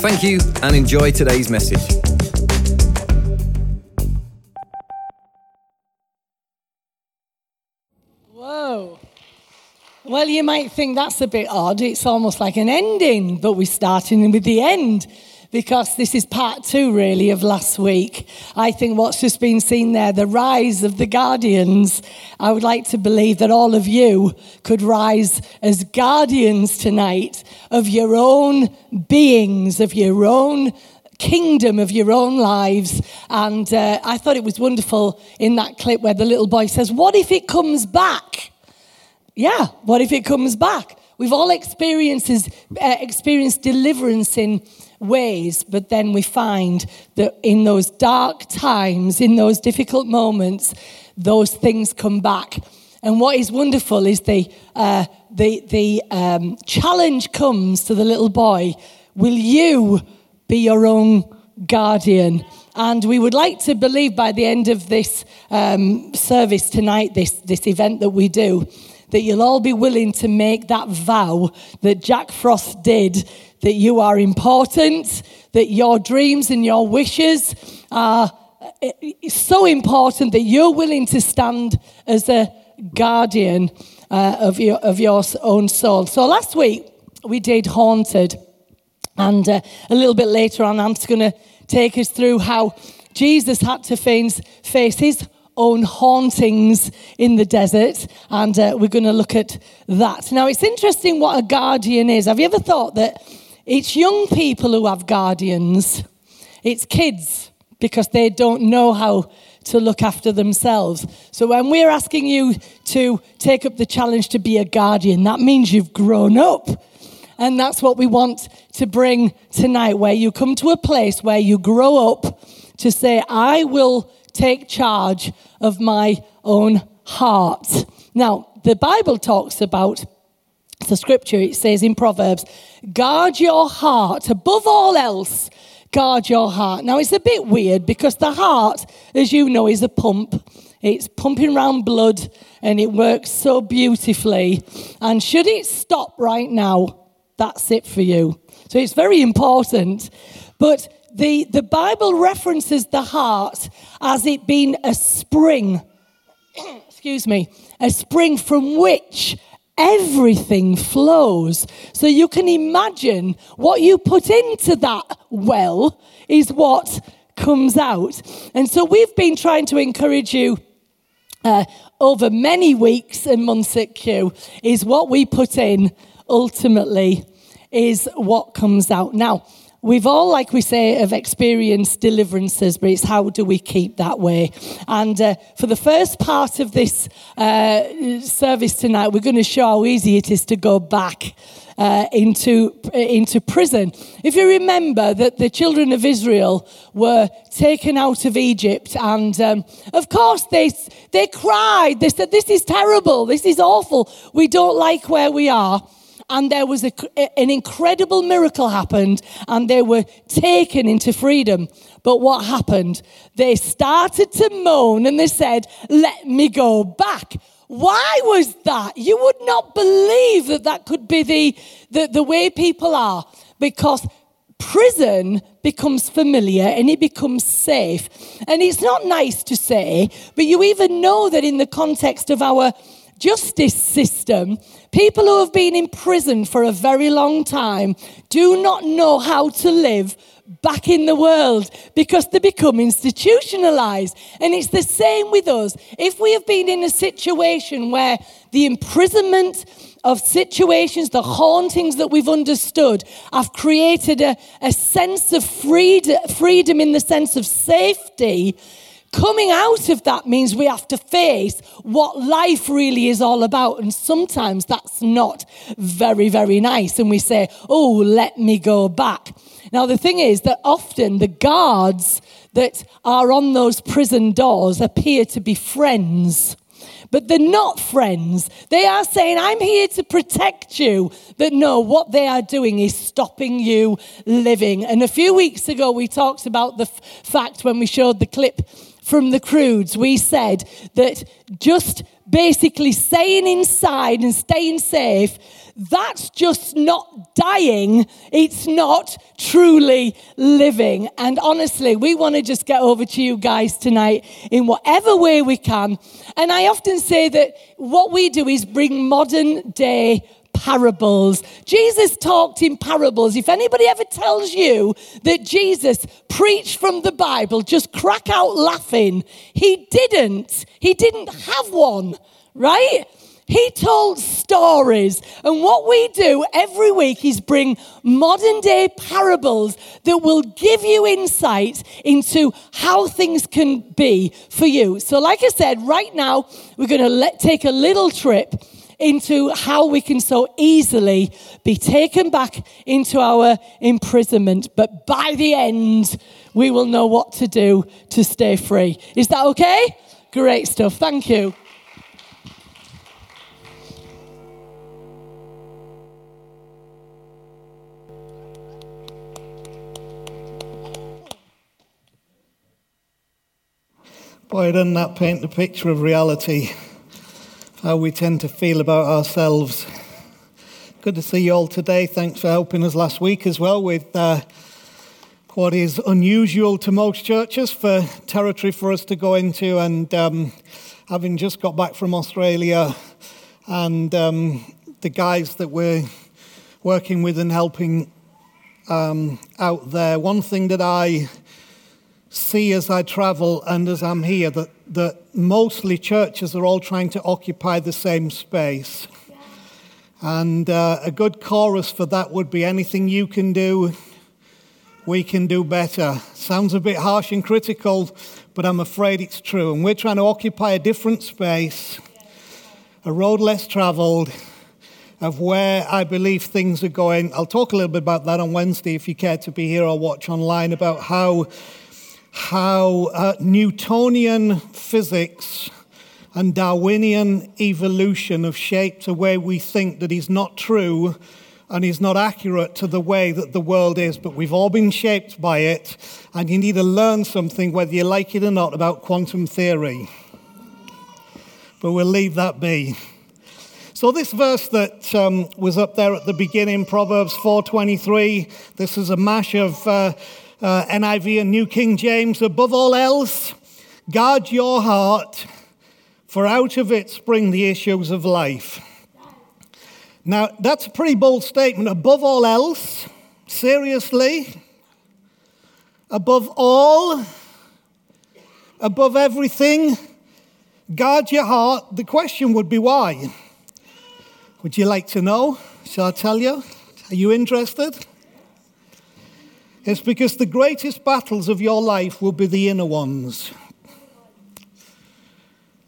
Thank you and enjoy today's message. Whoa. Well, you might think that's a bit odd. It's almost like an ending, but we're starting with the end because this is part two, really, of last week. I think what's just been seen there, the rise of the guardians, I would like to believe that all of you could rise as guardians tonight of your own beings, of your own kingdom of your own lives. And uh, I thought it was wonderful in that clip where the little boy says, What if it comes back? Yeah, what if it comes back? We've all experienced, uh, experienced deliverance in ways, but then we find that in those dark times, in those difficult moments, those things come back. And what is wonderful is the, uh, the, the um, challenge comes to the little boy Will you be your own guardian? And we would like to believe by the end of this um, service tonight, this, this event that we do, that you'll all be willing to make that vow that Jack Frost did that you are important, that your dreams and your wishes are uh, so important that you're willing to stand as a guardian uh, of, your, of your own soul. So last week we did Haunted, and uh, a little bit later on, I'm just going to take us through how Jesus had to face, face his own hauntings in the desert, and uh, we're going to look at that. Now, it's interesting what a guardian is. Have you ever thought that it's young people who have guardians, it's kids because they don't know how to look after themselves. So when we're asking you to take up the challenge to be a guardian, that means you've grown up. And that's what we want to bring tonight, where you come to a place where you grow up to say, I will take charge of my own heart. Now, the Bible talks about the scripture, it says in Proverbs, guard your heart above all else. Guard your heart. Now, it's a bit weird because the heart, as you know, is a pump. It's pumping around blood and it works so beautifully. And should it stop right now, that's it for you. So it's very important. But the, the Bible references the heart as it being a spring, excuse me, a spring from which everything flows. So you can imagine what you put into that well is what comes out. And so we've been trying to encourage you uh, over many weeks and months at Q is what we put in ultimately is what comes out. Now, We've all, like we say, have experienced deliverances, but it's how do we keep that way? And uh, for the first part of this uh, service tonight, we're going to show how easy it is to go back uh, into, into prison. If you remember that the children of Israel were taken out of Egypt, and um, of course they, they cried. They said, This is terrible. This is awful. We don't like where we are and there was a, an incredible miracle happened and they were taken into freedom. But what happened? They started to moan and they said, Let me go back. Why was that? You would not believe that that could be the, the, the way people are because prison becomes familiar and it becomes safe. And it's not nice to say, but you even know that in the context of our justice system, people who have been in prison for a very long time do not know how to live back in the world because they become institutionalized. And it's the same with us. If we have been in a situation where the imprisonment of situations, the hauntings that we've understood, have created a, a sense of freedom, freedom in the sense of safety coming out of that means we have to face what life really is all about. And sometimes that's not very, very nice. And we say, oh, let me go back. Now, the thing is that often the guards that are on those prison doors appear to be friends but they're not friends. They are saying, I'm here to protect you. But no, what they are doing is stopping you living. And a few weeks ago, we talked about the f- fact when we showed the clip from the Croods, we said that just basically staying inside and staying safe, that's just not dying. It's not truly living. And honestly, we want to just get over to you guys tonight in whatever way we can. And I often say that what we do is bring modern day parables. Jesus talked in parables. If anybody ever tells you that Jesus preached from the Bible, just crack out laughing. He didn't. He didn't have one, right? He told stories. And what we do every week is bring modern day parables that will give you insight into how things can be for you. So, like I said, right now, we're going to let, take a little trip into how we can so easily be taken back into our imprisonment. But by the end, we will know what to do to stay free. Is that okay? Great stuff. Thank you. Boy, doesn't that paint the picture of reality? How we tend to feel about ourselves. Good to see you all today. Thanks for helping us last week as well with uh, what is unusual to most churches for territory for us to go into. And um, having just got back from Australia, and um, the guys that we're working with and helping um, out there, one thing that I see as I travel and as I'm here that, that mostly churches are all trying to occupy the same space. And uh, a good chorus for that would be anything you can do, we can do better. Sounds a bit harsh and critical, but I'm afraid it's true. And we're trying to occupy a different space, a road less traveled, of where I believe things are going. I'll talk a little bit about that on Wednesday if you care to be here or watch online about how how uh, Newtonian physics and Darwinian evolution have shaped a way we think that is not true and is not accurate to the way that the world is, but we've all been shaped by it, and you need to learn something, whether you like it or not, about quantum theory. But we'll leave that be. So this verse that um, was up there at the beginning, Proverbs 4:23, this is a mash of uh, uh, NIV and New King James, above all else, guard your heart, for out of it spring the issues of life. Now, that's a pretty bold statement. Above all else, seriously, above all, above everything, guard your heart. The question would be why? Would you like to know? Shall I tell you? Are you interested? It's because the greatest battles of your life will be the inner ones.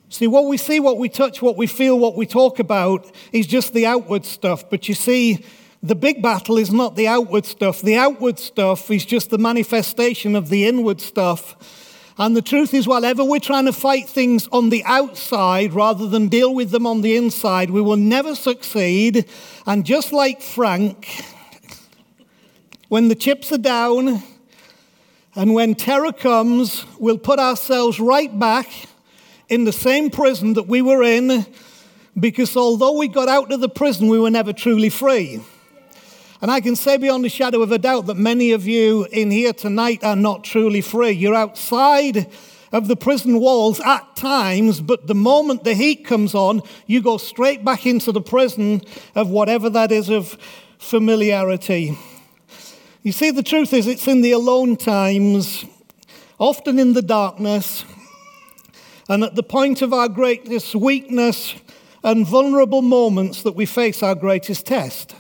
See, what we see, what we touch, what we feel, what we talk about is just the outward stuff. But you see, the big battle is not the outward stuff. The outward stuff is just the manifestation of the inward stuff. And the truth is, whatever we're trying to fight things on the outside rather than deal with them on the inside, we will never succeed. And just like Frank, when the chips are down and when terror comes, we'll put ourselves right back in the same prison that we were in because although we got out of the prison, we were never truly free. And I can say beyond a shadow of a doubt that many of you in here tonight are not truly free. You're outside of the prison walls at times, but the moment the heat comes on, you go straight back into the prison of whatever that is of familiarity. You see, the truth is, it's in the alone times, often in the darkness, and at the point of our greatest weakness and vulnerable moments that we face our greatest test.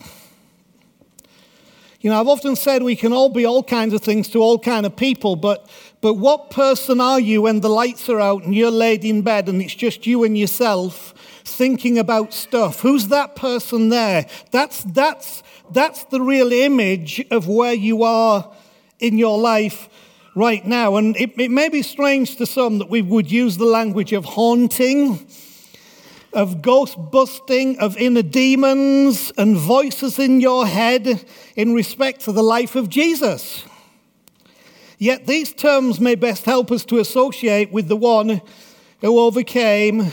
You know, I've often said we can all be all kinds of things to all kind of people, but But what person are you when the lights are out and you're laid in bed and it's just you and yourself thinking about stuff? Who's that person there? That's, that's, that's the real image of where you are in your life right now. And it, it may be strange to some that we would use the language of haunting, of ghost busting, of inner demons and voices in your head in respect to the life of Jesus. Yet these terms may best help us to associate with the one who overcame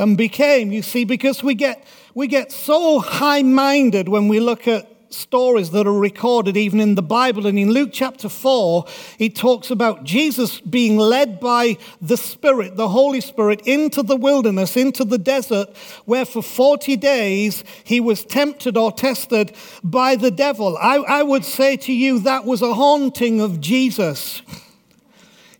and became. You see, because we get, we get so high minded when we look at stories that are recorded even in the Bible. And in Luke chapter 4, it talks about Jesus being led by the Spirit, the Holy Spirit, into the wilderness, into the desert, where for 40 days he was tempted or tested by the devil. I, I would say to you that was a haunting of Jesus.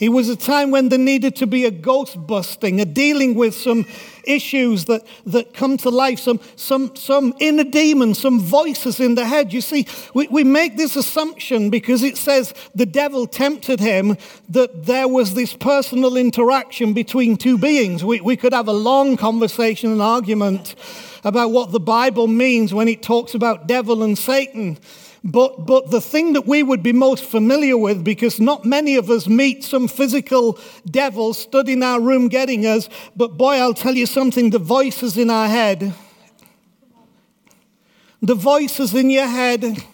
It was a time when there needed to be a ghost busting, a dealing with some issues that, that come to life, some, some, some inner demons, some voices in the head. You see, we, we make this assumption because it says the devil tempted him that there was this personal interaction between two beings. We, we could have a long conversation and argument about what the Bible means when it talks about devil and Satan. But, but the thing that we would be most familiar with, because not many of us meet some physical devil stood in our room getting us, but boy, I'll tell you something the voices in our head, the voices in your head,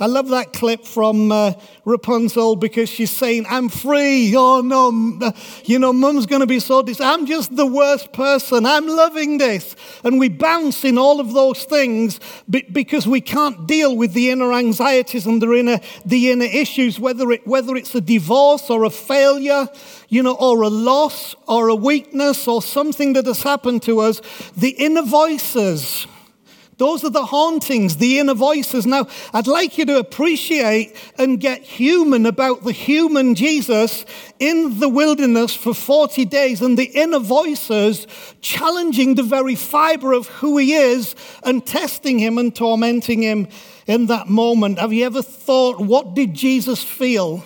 I love that clip from uh, Rapunzel because she's saying, I'm free. Oh no, you know, mum's going to be so dis. I'm just the worst person. I'm loving this. And we bounce in all of those things because we can't deal with the inner anxieties and the inner, the inner issues, whether, it, whether it's a divorce or a failure, you know, or a loss or a weakness or something that has happened to us. The inner voices those are the hauntings, the inner voices. Now, I'd like you to appreciate and get human about the human Jesus in the wilderness for 40 days and the inner voices challenging the very fiber of who he is and testing him and tormenting him in that moment. Have you ever thought, what did Jesus feel?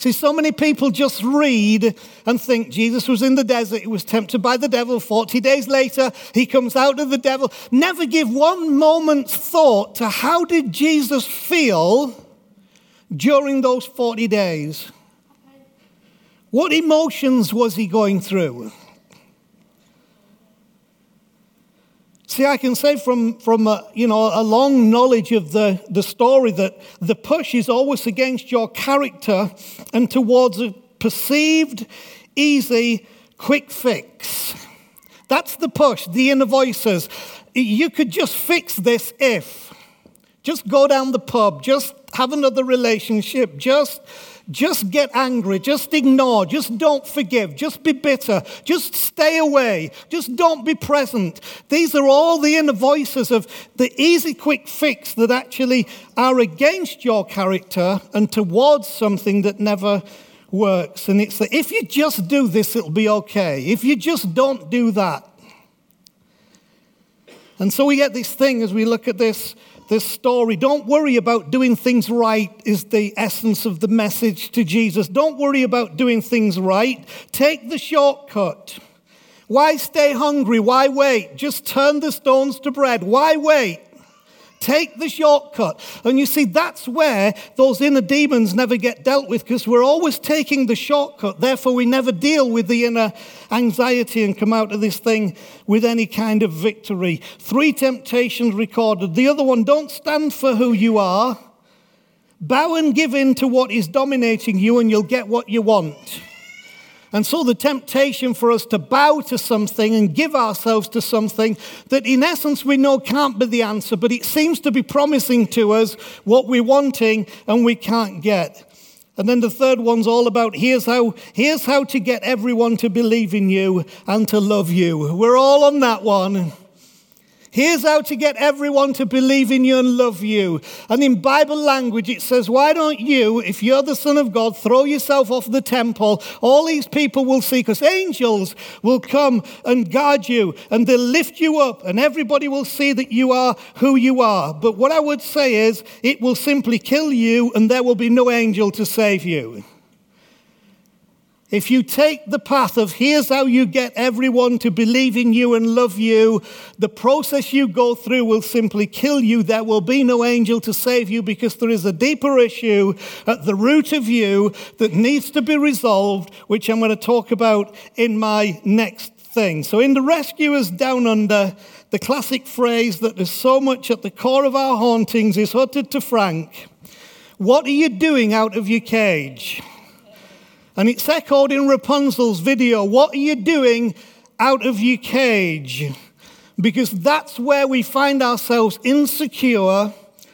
See, so many people just read and think Jesus was in the desert, he was tempted by the devil. 40 days later, he comes out of the devil. Never give one moment's thought to how did Jesus feel during those 40 days? What emotions was he going through? See, I can say from, from a, you know, a long knowledge of the, the story that the push is always against your character and towards a perceived, easy, quick fix. That's the push, the inner voices. You could just fix this if. Just go down the pub, just have another relationship, just just get angry. Just ignore. Just don't forgive. Just be bitter. Just stay away. Just don't be present. These are all the inner voices of the easy, quick fix that actually are against your character and towards something that never works. And it's that if you just do this, it'll be okay. If you just don't do that. And so we get this thing as we look at this this story. Don't worry about doing things right, is the essence of the message to Jesus. Don't worry about doing things right. Take the shortcut. Why stay hungry? Why wait? Just turn the stones to bread. Why wait? Take the shortcut. And you see, that's where those inner demons never get dealt with because we're always taking the shortcut. Therefore, we never deal with the inner anxiety and come out of this thing with any kind of victory. Three temptations recorded. The other one, don't stand for who you are. Bow and give in to what is dominating you, and you'll get what you want. And so the temptation for us to bow to something and give ourselves to something that in essence we know can't be the answer, but it seems to be promising to us what we're wanting and we can't get. And then the third one's all about here's how, here's how to get everyone to believe in you and to love you. We're all on that one. Here's how to get everyone to believe in you and love you. And in Bible language, it says, Why don't you, if you're the Son of God, throw yourself off the temple? All these people will see, because angels will come and guard you and they'll lift you up, and everybody will see that you are who you are. But what I would say is, it will simply kill you, and there will be no angel to save you. If you take the path of here's how you get everyone to believe in you and love you, the process you go through will simply kill you. There will be no angel to save you because there is a deeper issue at the root of you that needs to be resolved, which I'm going to talk about in my next thing. So, in the Rescuers Down Under, the classic phrase that is so much at the core of our hauntings is uttered to Frank What are you doing out of your cage? And it's echoed in Rapunzel's video What are you doing out of your cage? Because that's where we find ourselves insecure,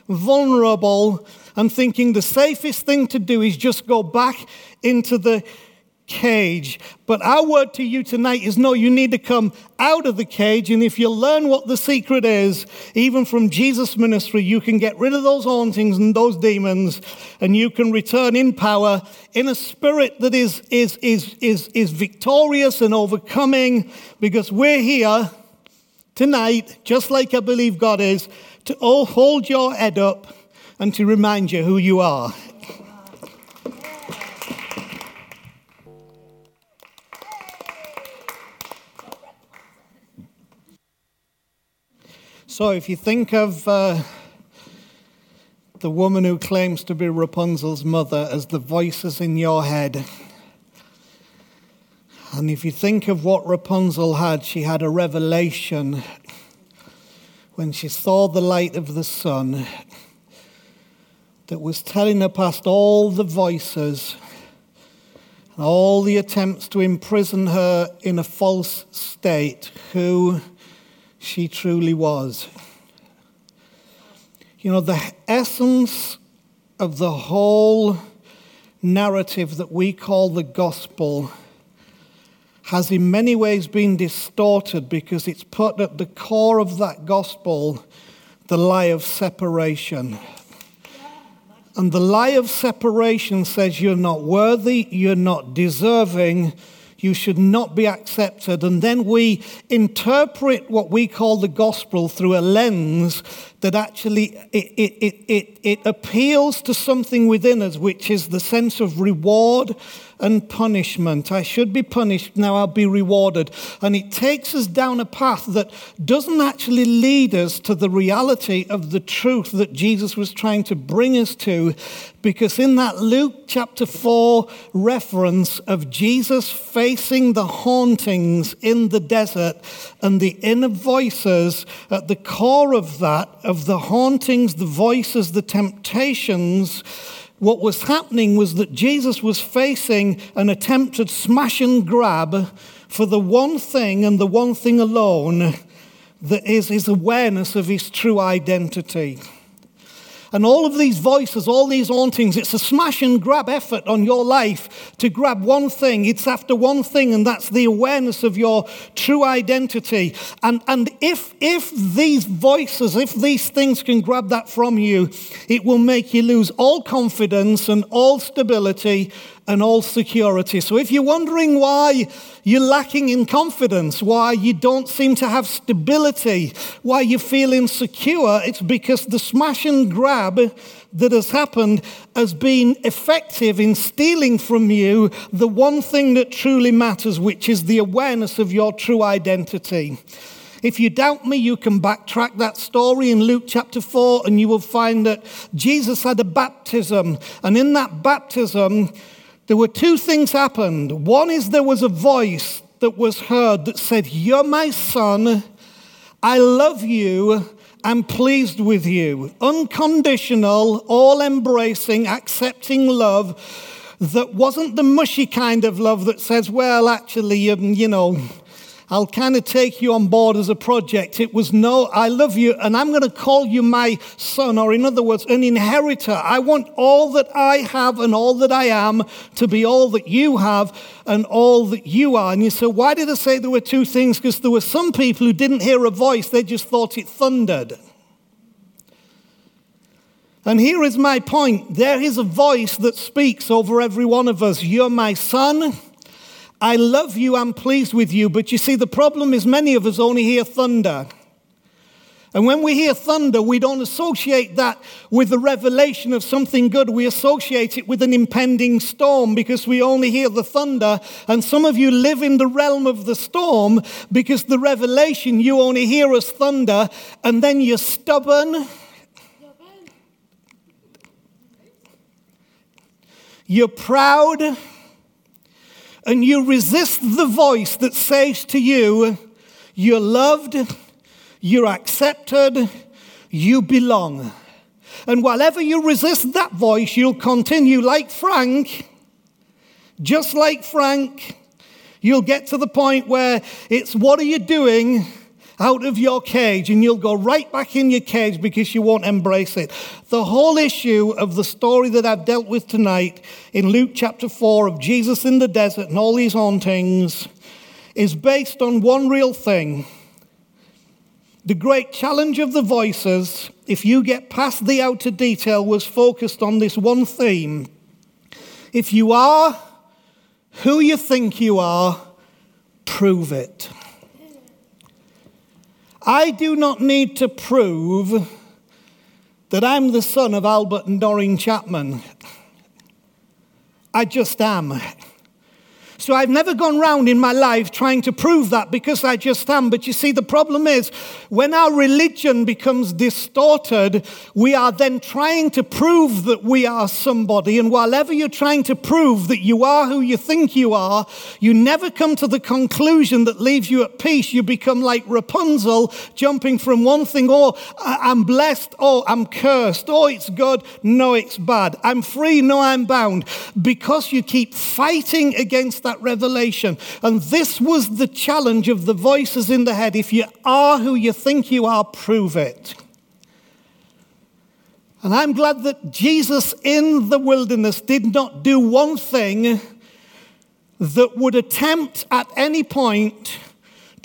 vulnerable, and thinking the safest thing to do is just go back into the cage. But our word to you tonight is no, you need to come out of the cage. And if you learn what the secret is, even from Jesus' ministry, you can get rid of those hauntings and those demons, and you can return in power in a spirit that is, is, is, is, is victorious and overcoming, because we're here tonight, just like I believe God is, to all hold your head up and to remind you who you are. So, if you think of uh, the woman who claims to be Rapunzel's mother as the voices in your head, and if you think of what Rapunzel had, she had a revelation. When she saw the light of the sun that was telling her past all the voices and all the attempts to imprison her in a false state who she truly was. You know, the essence of the whole narrative that we call the gospel has in many ways been distorted because it's put at the core of that gospel the lie of separation. And the lie of separation says you're not worthy, you're not deserving, you should not be accepted. And then we interpret what we call the gospel through a lens that actually it, it, it, it, appeals to something within us, which is the sense of reward and punishment. I should be punished, now I'll be rewarded. And it takes us down a path that doesn't actually lead us to the reality of the truth that Jesus was trying to bring us to. Because in that Luke chapter 4 reference of Jesus facing the hauntings in the desert and the inner voices, at the core of that, of the hauntings, the voices, the temptations, what was happening was that Jesus was facing an attempted smash and grab for the one thing and the one thing alone that is his awareness of his true identity. And all of these voices, all these hauntings, it's a smash and grab effort on your life to grab one thing. It's after one thing, and that's the awareness of your true identity. And, and if, if these voices, if these things can grab that from you, it will make you lose all confidence and all stability and all security. So if you're wondering why you're lacking in confidence, why you don't seem to have stability, why you feel insecure, it's because the smash and grab that has happened has been effective in stealing from you the one thing that truly matters, which is the awareness of your true identity. If you doubt me, you can backtrack that story in Luke chapter 4, and you will find that Jesus had a baptism. And in that baptism, there were two things happened. One is there was a voice that was heard that said, You're my son. I love you. I'm pleased with you. Unconditional, all embracing, accepting love that wasn't the mushy kind of love that says, Well, actually, um, you know, I'll kind of take you on board as a project. It was no, I love you, and I'm going to call you my son, or in other words, an inheritor. I want all that I have and all that I am to be all that you have and all that you are. And you say, why did I say there were two things? Because there were some people who didn't hear a voice, they just thought it thundered. And here is my point there is a voice that speaks over every one of us. You're my son. I love you, I'm pleased with you. But you see, the problem is many of us only hear thunder. And when we hear thunder, we don't associate that with the revelation of something good. We associate it with an impending storm because we only hear the thunder. And some of you live in the realm of the storm because the revelation you only hear as thunder, and then you're stubborn. You're proud and you resist the voice that says to you, You're loved, you're accepted, you belong. And whenever you resist that voice, you'll continue like Frank, just like Frank. You'll get to the point where it's, What are you doing? Out of your cage and you'll go right back in your cage because you won't embrace it. The whole issue of the story that I've dealt with tonight in Luke chapter 4 of Jesus in the desert and all these hauntings is based on one real thing. The great challenge of the voices, if you get past the outer detail, was focused on this one theme. If you are who you think you are, prove it. I do not need to prove that I'm the son of Albert and Doreen Chapman. I just am. So I've never gone round in my life trying to prove that because I just am. But you see, the problem is when our religion becomes distorted, we are then trying to prove that we are somebody. And while ever you're trying to prove that you are who you think you are, you never come to the conclusion that leaves you at peace. You become like Rapunzel, jumping from one thing, oh, I'm blessed, oh, I'm cursed, oh, it's good, no, it's bad. I'm free, no, I'm bound. Because you keep fighting against that revelation. And this was the challenge of the voices in the head. If you are who you think you are, prove it. And I'm glad that Jesus in the wilderness did not do one thing that would attempt at any point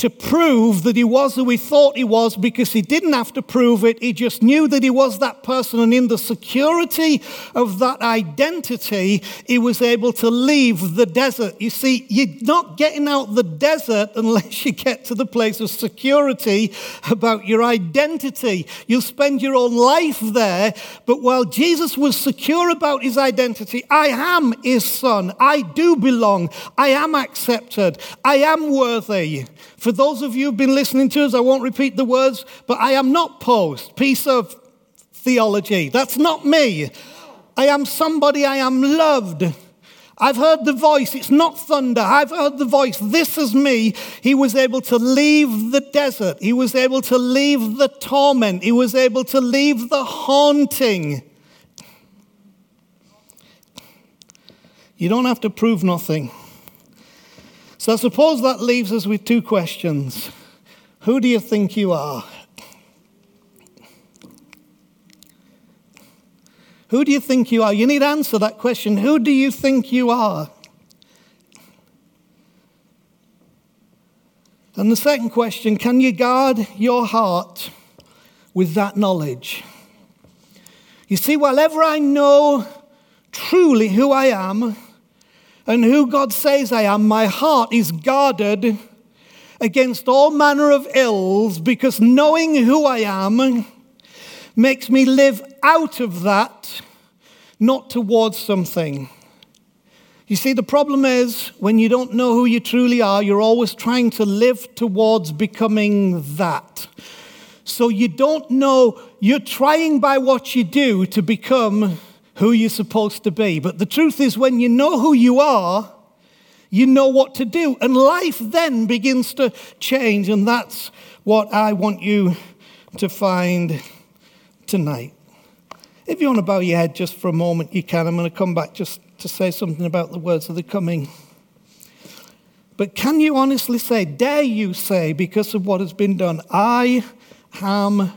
to prove that he was who he thought he was because he didn't have to prove it. He just knew that he was that person. And in the security of that identity, he was able to leave the desert. You see, you're not getting out the desert unless you get to the place of security about your identity. You'll spend your own life there. But while Jesus was secure about his identity, I am his son. I do belong. I am accepted. I am worthy. For those of you who've been listening to us, I won't repeat the words, but I am not post, piece of theology. That's not me. I am somebody, I am loved. I've heard the voice. It's not thunder. I've heard the voice. This is me. He was able to leave the desert. He was able to leave the torment. He was able to leave the haunting. You don't have to prove nothing. So I suppose that leaves us with two questions. Who do you think you are? Who do you think you are? You need to answer that question. Who do you think you are? And the second question can you guard your heart with that knowledge? You see, wherever I know truly who I am, and who God says I am, my heart is guarded against all manner of ills because knowing who I am makes me live out of that, not towards something. You see, the problem is when you don't know who you truly are, you're always trying to live towards becoming that. So you don't know, you're trying by what you do to become who you're supposed to be. But the truth is, when you know who you are, you know what to do. And life then begins to change. And that's what I want you to find tonight. If you want to bow your head just for a moment, you can. I'm going to come back just to say something about the words of the coming. But can you honestly say, dare you say, because of what has been done, I am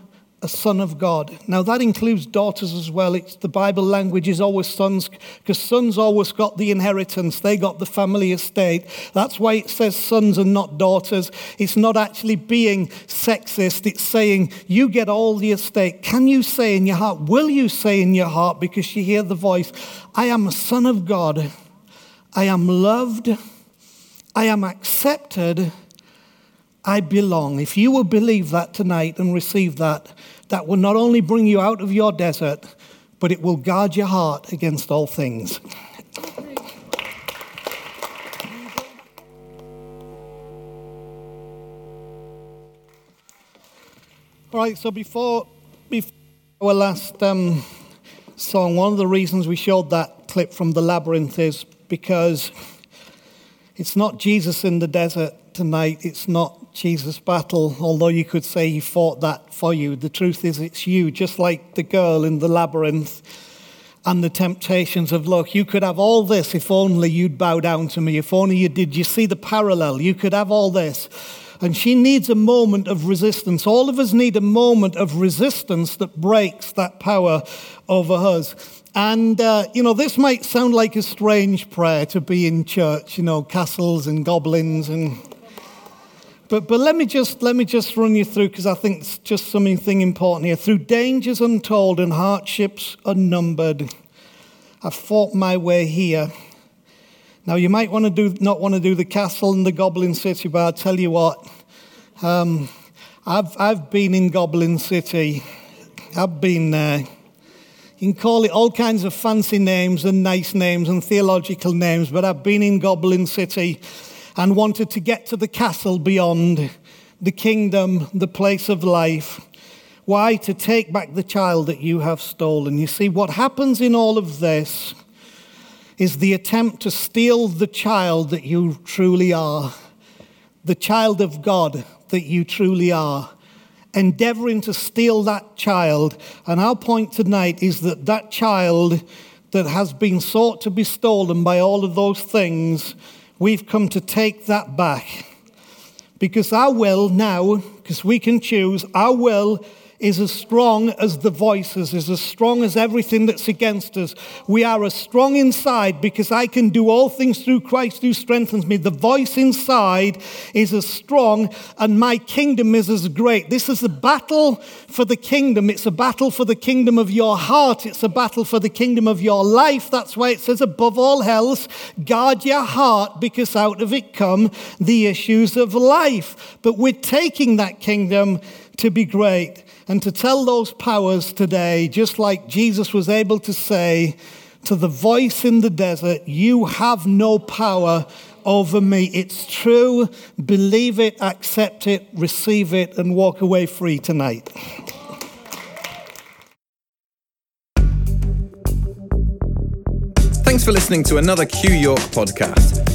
a son of God. Now, that includes daughters as well. It's, the Bible language is always sons, because sons always got the inheritance, they got the family estate. That's why it says sons and not daughters. It's not actually being sexist, it's saying you get all the estate. Can you say in your heart, will you say in your heart, because you hear the voice, I am a son of God, I am loved, I am accepted. I belong. If you will believe that tonight and receive that, that will not only bring you out of your desert, but it will guard your heart against all things. All right, so before, before our last um, song, one of the reasons we showed that clip from the labyrinth is because it's not Jesus in the desert tonight, it's not Jesus' battle, although you could say he fought that for you. The truth is, it's you, just like the girl in the labyrinth and the temptations of, look, you could have all this if only you'd bow down to me, if only you did. You see the parallel? You could have all this. And she needs a moment of resistance. All of us need a moment of resistance that breaks that power over us. And, uh, you know, this might sound like a strange prayer to be in church, you know, castles and goblins and but, but let, me just, let me just run you through because I think it's just something important here. Through dangers untold and hardships unnumbered, I fought my way here. Now, you might want to do, not want to do the castle and the Goblin City, but I'll tell you what. Um, I've, I've been in Goblin City. I've been there. You can call it all kinds of fancy names and nice names and theological names, but I've been in Goblin City and wanted to get to the castle beyond, the kingdom, the place of life. Why? To take back the child that you have stolen. You see, what happens in all of this is the attempt to steal the child that you truly are, the child of God that you truly are. Endeavoring to steal that child. And our point tonight is that that child that has been sought to be stolen by all of those things we've come to take that back. Because our will now, because we can choose, our will is as strong as the voices, is as strong as everything that's against us. We are as strong inside because I can do all things through Christ who strengthens me. The voice inside is as strong and my kingdom is as great. This is a battle for the kingdom. It's a battle for the kingdom of your heart. It's a battle for the kingdom of your life. That's why it says, above all else, guard your heart because out of it come the issues of life. But we're taking that kingdom to be great and to tell those powers today, just like Jesus was able to say to the voice in the desert, You have no power over me. It's true. Believe it, accept it, receive it, and walk away free tonight. Thanks for listening to another Q York podcast.